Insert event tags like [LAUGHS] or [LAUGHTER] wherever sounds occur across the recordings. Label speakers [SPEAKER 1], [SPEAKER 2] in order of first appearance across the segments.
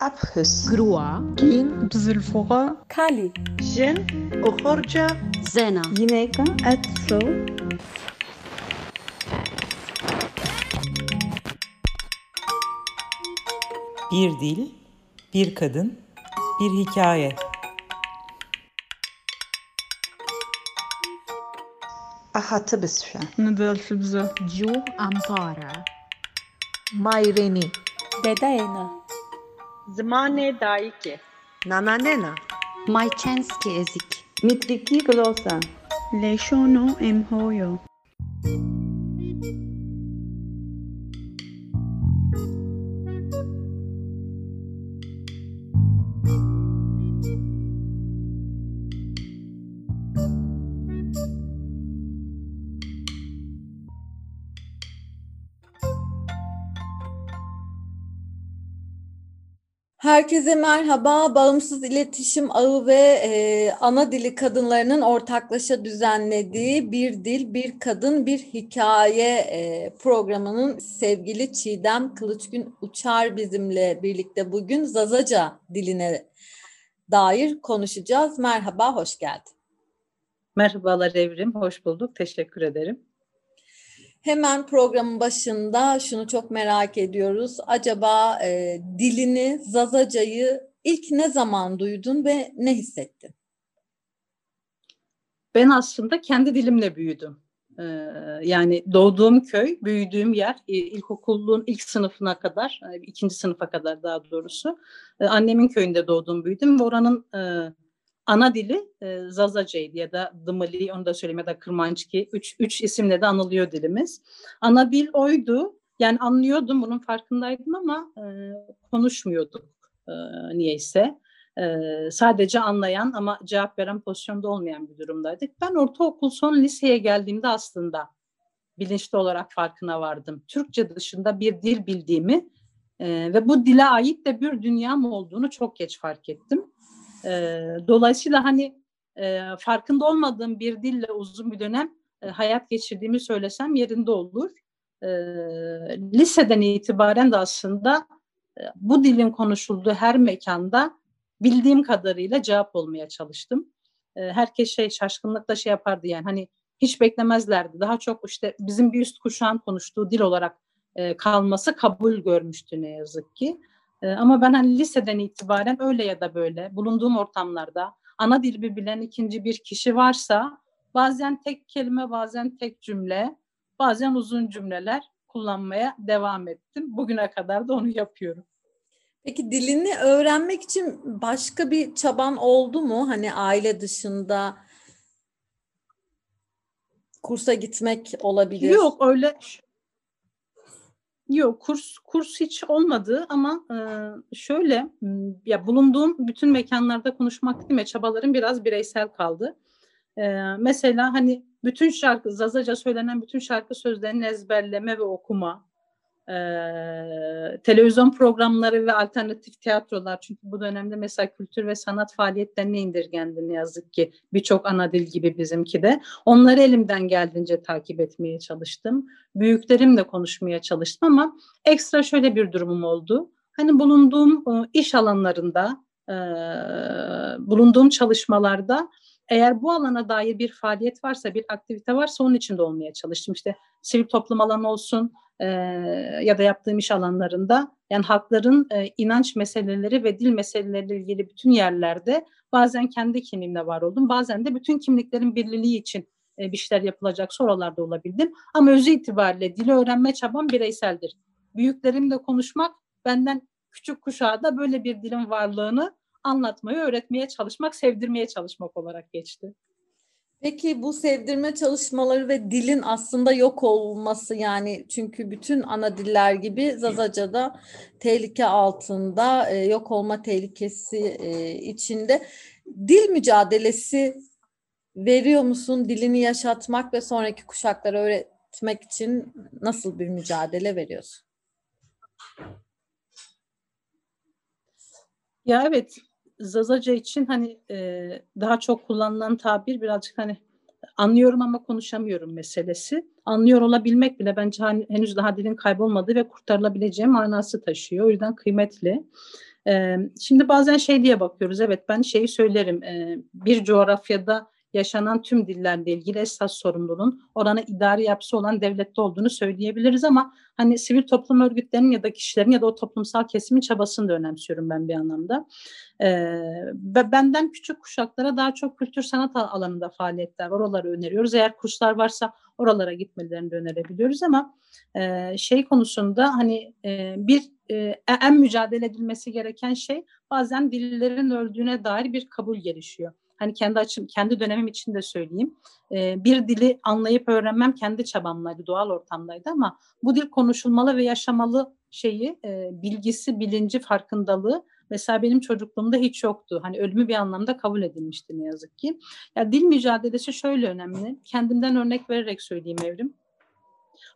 [SPEAKER 1] Abhus.
[SPEAKER 2] Grua.
[SPEAKER 3] Gin. Bzilfora.
[SPEAKER 4] Kali.
[SPEAKER 1] Jin. Okhorja.
[SPEAKER 2] Zena.
[SPEAKER 4] Yineka. Etso.
[SPEAKER 5] Bir dil, bir kadın, bir hikaye.
[SPEAKER 1] Ahatı bisşa.
[SPEAKER 3] Nedel bze.
[SPEAKER 2] Ju Ampara.
[SPEAKER 1] Mayreni.
[SPEAKER 4] Dedayena.
[SPEAKER 6] Zmane daiki.
[SPEAKER 1] Nananena.
[SPEAKER 2] Majčenski jezik.
[SPEAKER 4] Mitriki glosa.
[SPEAKER 3] Leshono emhoyo.
[SPEAKER 7] Herkese merhaba. Bağımsız İletişim Ağı ve e, Ana Dili Kadınlarının ortaklaşa düzenlediği Bir Dil, Bir Kadın, Bir Hikaye e, programının sevgili Çiğdem Kılıçgün Uçar bizimle birlikte bugün Zazaca diline dair konuşacağız. Merhaba, hoş geldin.
[SPEAKER 6] Merhabalar Evrim, hoş bulduk. Teşekkür ederim.
[SPEAKER 7] Hemen programın başında şunu çok merak ediyoruz. Acaba e, dilini, Zazaca'yı ilk ne zaman duydun ve ne hissettin?
[SPEAKER 6] Ben aslında kendi dilimle büyüdüm. Ee, yani doğduğum köy, büyüdüğüm yer, ilkokulun ilk sınıfına kadar, ikinci sınıfa kadar daha doğrusu. Annemin köyünde doğdum, büyüdüm ve oranın e, ana dili e, Zazaca'ydı ya da Dımali onu da söyleyeyim ya da Kırmançki. Üç, üç isimle de anılıyor dilimiz. Ana dil oydu. Yani anlıyordum bunun farkındaydım ama e, konuşmuyorduk e, niyeyse. E, sadece anlayan ama cevap veren pozisyonda olmayan bir durumdaydık. Ben ortaokul son liseye geldiğimde aslında bilinçli olarak farkına vardım. Türkçe dışında bir dil bildiğimi e, ve bu dile ait de bir dünyam olduğunu çok geç fark ettim. E, dolayısıyla hani e, farkında olmadığım bir dille uzun bir dönem e, hayat geçirdiğimi söylesem yerinde olur. E, liseden itibaren de aslında e, bu dilin konuşulduğu her mekanda bildiğim kadarıyla cevap olmaya çalıştım. E, herkes şey şaşkınlıkla şey yapardı yani hani hiç beklemezlerdi. Daha çok işte bizim bir üst kuşağın konuştuğu dil olarak e, kalması kabul görmüştü ne yazık ki. E, ama ben hani liseden itibaren öyle ya da böyle bulunduğum ortamlarda ana dili bilen ikinci bir kişi varsa bazen tek kelime, bazen tek cümle, bazen uzun cümleler kullanmaya devam ettim. Bugüne kadar da onu yapıyorum.
[SPEAKER 7] Peki dilini öğrenmek için başka bir çaban oldu mu? Hani aile dışında kursa gitmek olabilir.
[SPEAKER 6] Yok öyle Yok kurs kurs hiç olmadı ama e, şöyle ya bulunduğum bütün mekanlarda konuşmak değil mi çabalarım biraz bireysel kaldı. E, mesela hani bütün şarkı Zazaca söylenen bütün şarkı sözlerini ezberleme ve okuma e, televizyon programları ve alternatif tiyatrolar çünkü bu dönemde mesela kültür ve sanat faaliyetlerine indirgendi ne yazık ki birçok ana dil gibi bizimki de. Onları elimden geldiğince takip etmeye çalıştım. Büyüklerimle konuşmaya çalıştım ama ekstra şöyle bir durumum oldu. Hani bulunduğum iş alanlarında, e, bulunduğum çalışmalarda eğer bu alana dair bir faaliyet varsa, bir aktivite varsa onun içinde olmaya çalıştım. İşte sivil toplum alanı olsun, e, ya da yaptığım iş alanlarında yani halkların e, inanç meseleleri ve dil meseleleriyle ilgili bütün yerlerde bazen kendi kimliğimle var oldum. Bazen de bütün kimliklerin birliği için e, bir şeyler yapılacak sorularda olabildim. Ama özü itibariyle dili öğrenme çabam bireyseldir. Büyüklerimle konuşmak benden küçük kuşağa da böyle bir dilin varlığını anlatmayı, öğretmeye çalışmak, sevdirmeye çalışmak olarak geçti.
[SPEAKER 7] Peki bu sevdirme çalışmaları ve dilin aslında yok olması yani çünkü bütün ana diller gibi Zazaca'da tehlike altında e, yok olma tehlikesi e, içinde dil mücadelesi veriyor musun? Dilini yaşatmak ve sonraki kuşaklara öğretmek için nasıl bir mücadele veriyorsun?
[SPEAKER 6] Ya evet Zazaca için hani e, daha çok kullanılan tabir birazcık hani anlıyorum ama konuşamıyorum meselesi. Anlıyor olabilmek bile bence hani, henüz daha dilin kaybolmadığı ve kurtarılabileceği manası taşıyor. O yüzden kıymetli. Ee, şimdi bazen şey diye bakıyoruz. Evet ben şeyi söylerim. Ee, bir coğrafyada yaşanan tüm dillerle ilgili esas sorumluluğun oranı idari yapısı olan devlette olduğunu söyleyebiliriz ama hani sivil toplum örgütlerinin ya da kişilerin ya da o toplumsal kesimin çabasını da önemsiyorum ben bir anlamda. Ee, benden küçük kuşaklara daha çok kültür sanat alanında faaliyetler var. Oraları öneriyoruz. Eğer kurslar varsa oralara gitmelerini de önerebiliyoruz ama e, şey konusunda hani e, bir e, en mücadele edilmesi gereken şey bazen dillerin öldüğüne dair bir kabul gelişiyor hani kendi açım, kendi dönemim için de söyleyeyim. E, bir dili anlayıp öğrenmem kendi çabamlaydı, doğal ortamdaydı ama bu dil konuşulmalı ve yaşamalı şeyi, e, bilgisi, bilinci, farkındalığı mesela benim çocukluğumda hiç yoktu. Hani ölümü bir anlamda kabul edilmişti ne yazık ki. Ya dil mücadelesi şöyle önemli. Kendimden örnek vererek söyleyeyim Evrim.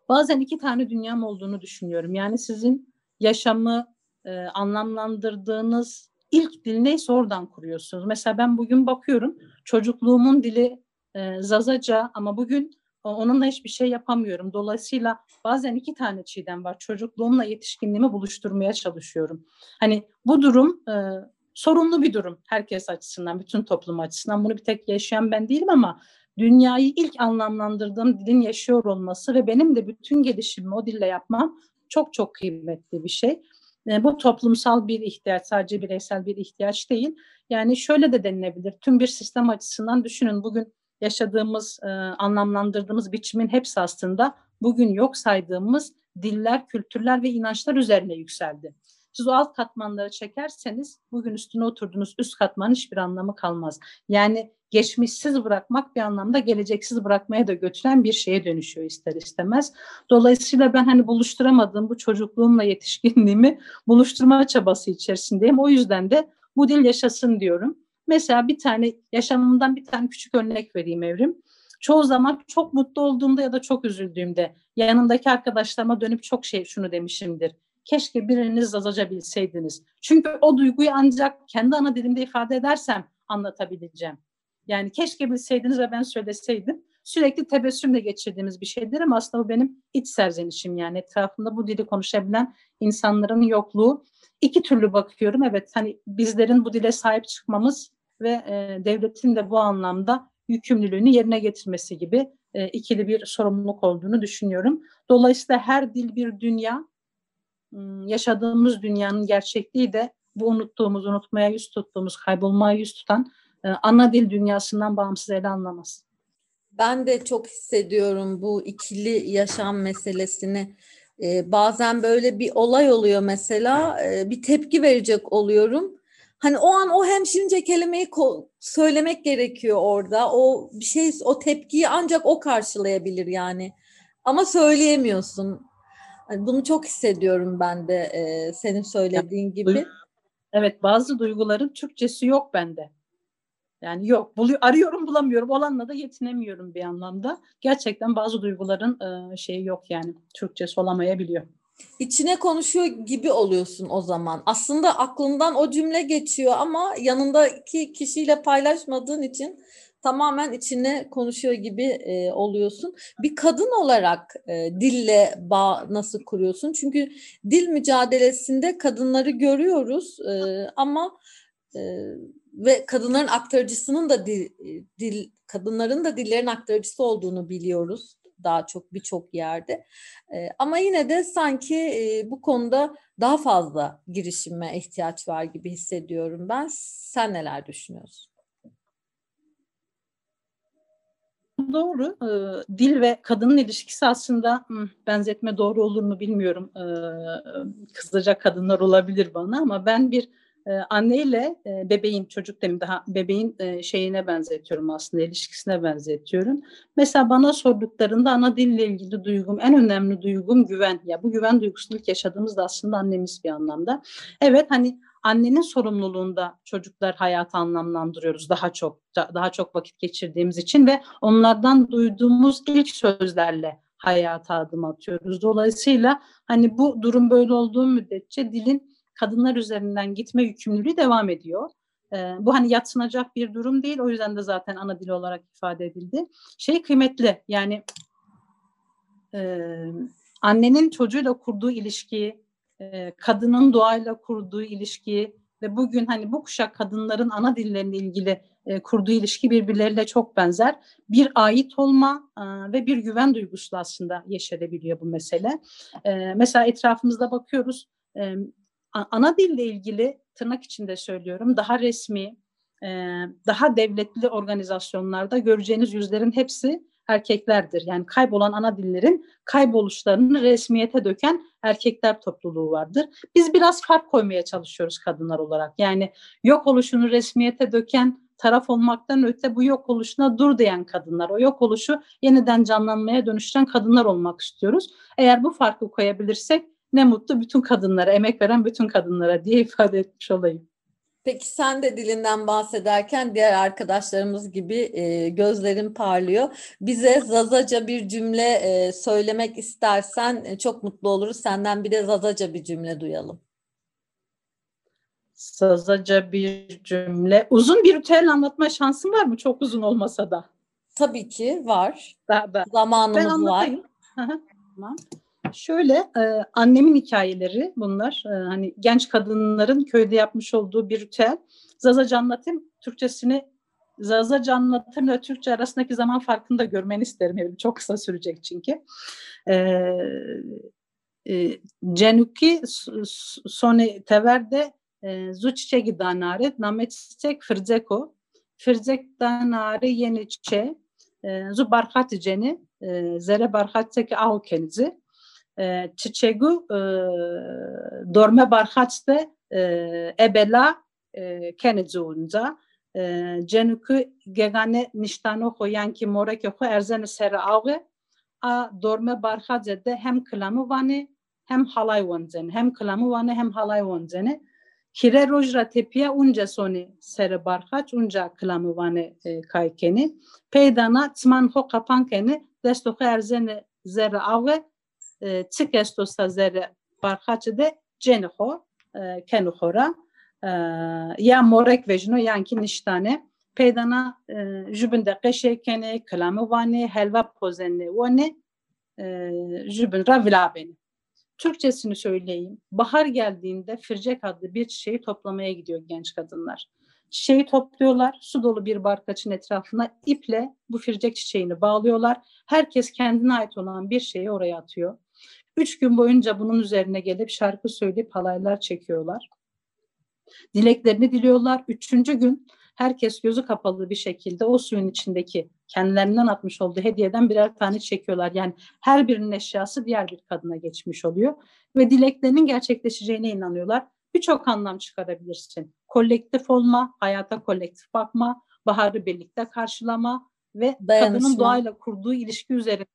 [SPEAKER 6] Bazen iki tane dünyam olduğunu düşünüyorum. Yani sizin yaşamı e, anlamlandırdığınız ilk dil neyse oradan kuruyorsunuz. Mesela ben bugün bakıyorum çocukluğumun dili e, Zazaca ama bugün onunla hiçbir şey yapamıyorum. Dolayısıyla bazen iki tane çiğdem var. Çocukluğumla yetişkinliğimi buluşturmaya çalışıyorum. Hani bu durum e, sorunlu bir durum herkes açısından, bütün toplum açısından. Bunu bir tek yaşayan ben değilim ama dünyayı ilk anlamlandırdığım dilin yaşıyor olması ve benim de bütün gelişimimi o dille yapmam çok çok kıymetli bir şey. E, bu toplumsal bir ihtiyaç, sadece bireysel bir ihtiyaç değil. Yani şöyle de denilebilir. Tüm bir sistem açısından düşünün bugün yaşadığımız, e, anlamlandırdığımız biçimin hepsi aslında bugün yok saydığımız diller, kültürler ve inançlar üzerine yükseldi. Siz o alt katmanları çekerseniz bugün üstüne oturduğunuz üst katmanın hiçbir anlamı kalmaz. Yani geçmişsiz bırakmak bir anlamda geleceksiz bırakmaya da götüren bir şeye dönüşüyor ister istemez. Dolayısıyla ben hani buluşturamadığım bu çocukluğumla yetişkinliğimi buluşturma çabası içerisindeyim. O yüzden de bu dil yaşasın diyorum. Mesela bir tane yaşamımdan bir tane küçük örnek vereyim Evrim. Çoğu zaman çok mutlu olduğumda ya da çok üzüldüğümde yanındaki arkadaşlarıma dönüp çok şey şunu demişimdir. Keşke biriniz Zazaca bilseydiniz. Çünkü o duyguyu ancak kendi ana dilimde ifade edersem anlatabileceğim. Yani keşke bilseydiniz ve ben söyleseydim. Sürekli tebessümle geçirdiğimiz bir şeydir ama aslında bu benim iç serzenişim yani etrafında bu dili konuşabilen insanların yokluğu. İki türlü bakıyorum. Evet hani bizlerin bu dile sahip çıkmamız ve e, devletin de bu anlamda yükümlülüğünü yerine getirmesi gibi e, ikili bir sorumluluk olduğunu düşünüyorum. Dolayısıyla her dil bir dünya. Hmm, yaşadığımız dünyanın gerçekliği de bu unuttuğumuz, unutmaya yüz tuttuğumuz, kaybolmaya yüz tutan ana dil dünyasından bağımsız ele alınamaz.
[SPEAKER 7] Ben de çok hissediyorum bu ikili yaşam meselesini. Ee, bazen böyle bir olay oluyor mesela, e, bir tepki verecek oluyorum. Hani o an o hemşirince kelimeyi söylemek gerekiyor orada. O bir şey, o tepkiyi ancak o karşılayabilir yani. Ama söyleyemiyorsun. Yani bunu çok hissediyorum ben de e, senin söylediğin gibi.
[SPEAKER 6] Evet, bazı duyguların Türkçesi yok bende. Yani yok, buluyor, arıyorum bulamıyorum. Olanla da yetinemiyorum bir anlamda. Gerçekten bazı duyguların e, şeyi yok yani Türkçesi olamayabiliyor.
[SPEAKER 7] İçine konuşuyor gibi oluyorsun o zaman. Aslında aklından o cümle geçiyor ama yanındaki kişiyle paylaşmadığın için tamamen içine konuşuyor gibi e, oluyorsun. Bir kadın olarak e, dille bağ nasıl kuruyorsun? Çünkü dil mücadelesinde kadınları görüyoruz e, ama ve kadınların aktarıcısının da dil, dil kadınların da dillerin aktarıcısı olduğunu biliyoruz daha çok birçok yerde. E, ama yine de sanki e, bu konuda daha fazla girişime ihtiyaç var gibi hissediyorum ben. Sen neler düşünüyorsun?
[SPEAKER 6] Doğru. E, dil ve kadının ilişkisi aslında benzetme doğru olur mu bilmiyorum. E, kızacak kadınlar olabilir bana ama ben bir e, anneyle e, bebeğin çocuk demeyeyim daha bebeğin e, şeyine benzetiyorum aslında ilişkisine benzetiyorum. Mesela bana sorduklarında ana dille ilgili duygum en önemli duygum güven. Ya bu güven duygusunu ilk yaşadığımız da aslında annemiz bir anlamda. Evet hani annenin sorumluluğunda çocuklar hayatı anlamlandırıyoruz daha çok daha çok vakit geçirdiğimiz için ve onlardan duyduğumuz ilk sözlerle hayata adım atıyoruz. Dolayısıyla hani bu durum böyle olduğu müddetçe dilin kadınlar üzerinden gitme yükümlülüğü devam ediyor. E, bu hani yatsınacak bir durum değil. O yüzden de zaten ana dil olarak ifade edildi. Şey kıymetli yani e, annenin çocuğuyla kurduğu ilişki, e, kadının doğayla kurduğu ilişki, ve bugün hani bu kuşak kadınların ana dillerine ilgili e, kurduğu ilişki birbirleriyle çok benzer. Bir ait olma e, ve bir güven duygusu aslında yeşerebiliyor bu mesele. E, mesela etrafımızda bakıyoruz. E, ana dille ilgili tırnak içinde söylüyorum daha resmi, e, daha devletli organizasyonlarda göreceğiniz yüzlerin hepsi erkeklerdir. Yani kaybolan ana dillerin kayboluşlarını resmiyete döken erkekler topluluğu vardır. Biz biraz fark koymaya çalışıyoruz kadınlar olarak. Yani yok oluşunu resmiyete döken taraf olmaktan öte bu yok oluşuna dur diyen kadınlar, o yok oluşu yeniden canlanmaya dönüştüren kadınlar olmak istiyoruz. Eğer bu farkı koyabilirsek ne mutlu bütün kadınlara, emek veren bütün kadınlara diye ifade etmiş olayım.
[SPEAKER 7] Peki sen de dilinden bahsederken diğer arkadaşlarımız gibi e, gözlerin parlıyor. Bize Zazaca bir cümle e, söylemek istersen e, çok mutlu oluruz. Senden bir de Zazaca bir cümle duyalım.
[SPEAKER 6] Zazaca bir cümle. Uzun bir ritüel anlatma şansın var mı? Çok uzun olmasa da.
[SPEAKER 7] Tabii ki var.
[SPEAKER 6] Daha da. Ben
[SPEAKER 7] Zamanımız var.
[SPEAKER 6] anlatayım. Hı, tamam. Şöyle e, annemin hikayeleri bunlar. E, hani genç kadınların köyde yapmış olduğu bir ritüel. Zazaca anlatayım. Türkçesini Zazaca anlatım ile Türkçe arasındaki zaman farkını da görmeni isterim. Yani çok kısa sürecek çünkü. E, e, Cenuki sone teverde e, zu çiçeği danare namet fırzeko fırzek danare yeni çiçe e, zu barhat ceni e, zere barhat teki ahu kenizi çiçeğu dorme barhaçte ebela kenizi unca cenukü gegane niştano hoyan ki morek ho erzene sere avge a dorme barhace de hem klamı vani hem halay vonzen hem klamı vani hem halay vonzeni Kire rojra tepiye unca soni sere barhaç unca klamı vani kaykeni. Peydana tsman ho kapankeni desto erzene zere avge çik estosta zere barhaçı de ceniho kenuhora ya morek vejno yanki niştane peydana jübün de qeşekene kelamı vani helva pozenne vani jübün ra vilabeni Türkçesini söyleyeyim. Bahar geldiğinde fircek adlı bir çiçeği toplamaya gidiyor genç kadınlar. Çiçeği topluyorlar, su dolu bir barkaçın etrafına iple bu fircek çiçeğini bağlıyorlar. Herkes kendine ait olan bir şeyi oraya atıyor. Üç gün boyunca bunun üzerine gelip şarkı söyleyip halaylar çekiyorlar. Dileklerini diliyorlar. Üçüncü gün herkes gözü kapalı bir şekilde o suyun içindeki kendilerinden atmış olduğu hediyeden birer tane çekiyorlar. Yani her birinin eşyası diğer bir kadına geçmiş oluyor ve dileklerinin gerçekleşeceğine inanıyorlar. Birçok anlam çıkarabilirsin. Kolektif olma, hayata kolektif bakma, baharı birlikte karşılama ve
[SPEAKER 7] Dayanışma.
[SPEAKER 6] kadının doğayla kurduğu ilişki üzerine.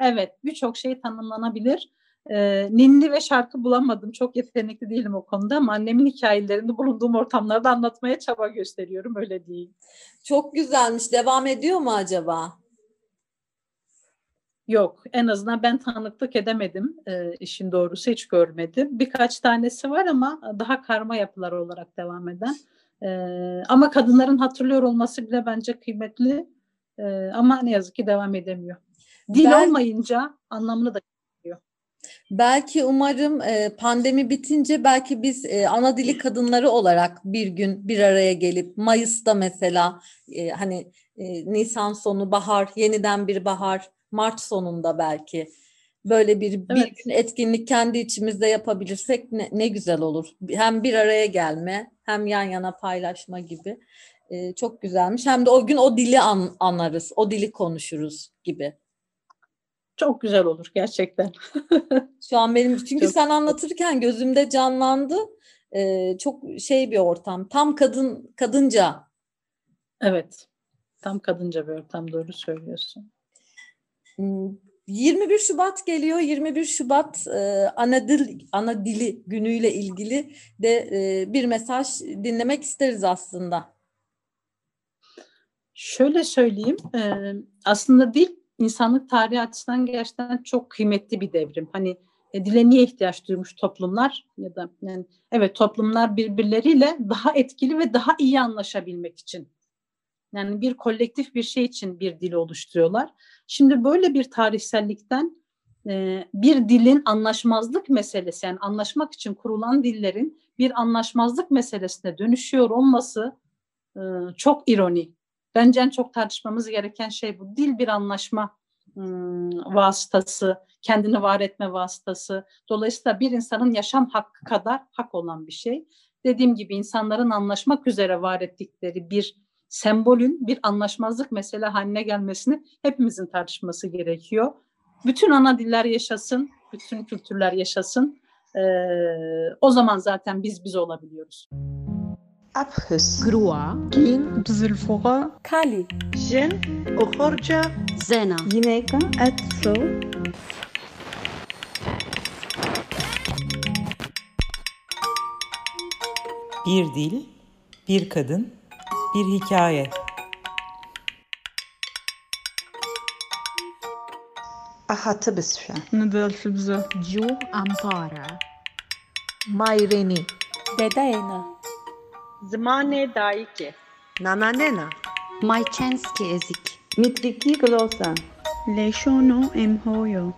[SPEAKER 6] Evet, birçok şey tanımlanabilir. Ee, ninni ve şarkı bulamadım. Çok yetenekli değilim o konuda ama annemin hikayelerini bulunduğum ortamlarda anlatmaya çaba gösteriyorum. Öyle değil.
[SPEAKER 7] Çok güzelmiş. Devam ediyor mu acaba?
[SPEAKER 6] Yok, en azından ben tanıklık edemedim. E, işin doğrusu hiç görmedim. Birkaç tanesi var ama daha karma yapılar olarak devam eden. E, ama kadınların hatırlıyor olması bile bence kıymetli. E, ama ne yazık ki devam edemiyor. Dil
[SPEAKER 7] Ben-
[SPEAKER 6] olmayınca anlamını da
[SPEAKER 7] Belki umarım e, pandemi bitince belki biz e, ana dili kadınları olarak bir gün bir araya gelip Mayıs'ta mesela e, hani e, Nisan sonu bahar yeniden bir bahar Mart sonunda belki böyle bir bir
[SPEAKER 6] Evet.
[SPEAKER 7] gün etkinlik kendi içimizde yapabilirsek ne, ne güzel olur. Hem bir araya gelme hem yan yana paylaşma gibi E, çok güzelmiş. Hem de o gün o dili an, anlarız, o dili konuşuruz gibi.
[SPEAKER 6] Çok güzel olur gerçekten. [LAUGHS]
[SPEAKER 7] Şu an benim çünkü
[SPEAKER 6] Çok-
[SPEAKER 7] sen anlatırken gözümde canlandı. Ee, çok şey bir ortam. Tam kadın kadınca.
[SPEAKER 6] Evet. Tam kadınca bir ortam doğru söylüyorsun.
[SPEAKER 7] Hmm, 21 Şubat geliyor. 21 Şubat e, ana dil ana dili günüyle ilgili de e, bir mesaj dinlemek isteriz aslında.
[SPEAKER 6] Şöyle söyleyeyim, e, aslında dil insanlık tarihi açısından gerçekten çok kıymetli bir devrim. Hani e, dile niye ihtiyaç duymuş toplumlar ya da yani evet toplumlar birbirleriyle daha etkili ve daha iyi anlaşabilmek için. Yani bir kolektif bir şey için bir dili oluşturuyorlar. Şimdi böyle bir tarihsellikten e, bir dilin anlaşmazlık meselesi yani anlaşmak için kurulan dillerin bir anlaşmazlık meselesine dönüşüyor olması e, çok ironi. Bence en çok tartışmamız gereken şey bu. Dil bir anlaşma ım, vasıtası, kendini var etme vasıtası. Dolayısıyla bir insanın yaşam hakkı kadar hak olan bir şey. Dediğim gibi insanların anlaşmak üzere var ettikleri bir sembolün bir anlaşmazlık mesele haline gelmesini hepimizin tartışması gerekiyor. Bütün ana diller yaşasın, bütün kültürler yaşasın. Ee, o zaman zaten biz biz olabiliyoruz.
[SPEAKER 1] Abhus.
[SPEAKER 2] Grua.
[SPEAKER 1] Gin.
[SPEAKER 3] بزلفوغا
[SPEAKER 4] Kali.
[SPEAKER 1] Jin. Ukhorja.
[SPEAKER 2] Zena.
[SPEAKER 4] Yineka. Etso.
[SPEAKER 5] Bir dil, bir kadın, bir hikaye.
[SPEAKER 1] Ahatı bisfan.
[SPEAKER 3] ندالت بزاف
[SPEAKER 2] Ju Ampara.
[SPEAKER 1] Mayreni.
[SPEAKER 4] Deda
[SPEAKER 8] Zmane daiki.
[SPEAKER 1] Nana nena.
[SPEAKER 2] Majčenski jezik.
[SPEAKER 4] Mitiki glosa.
[SPEAKER 3] Ležono em hojo.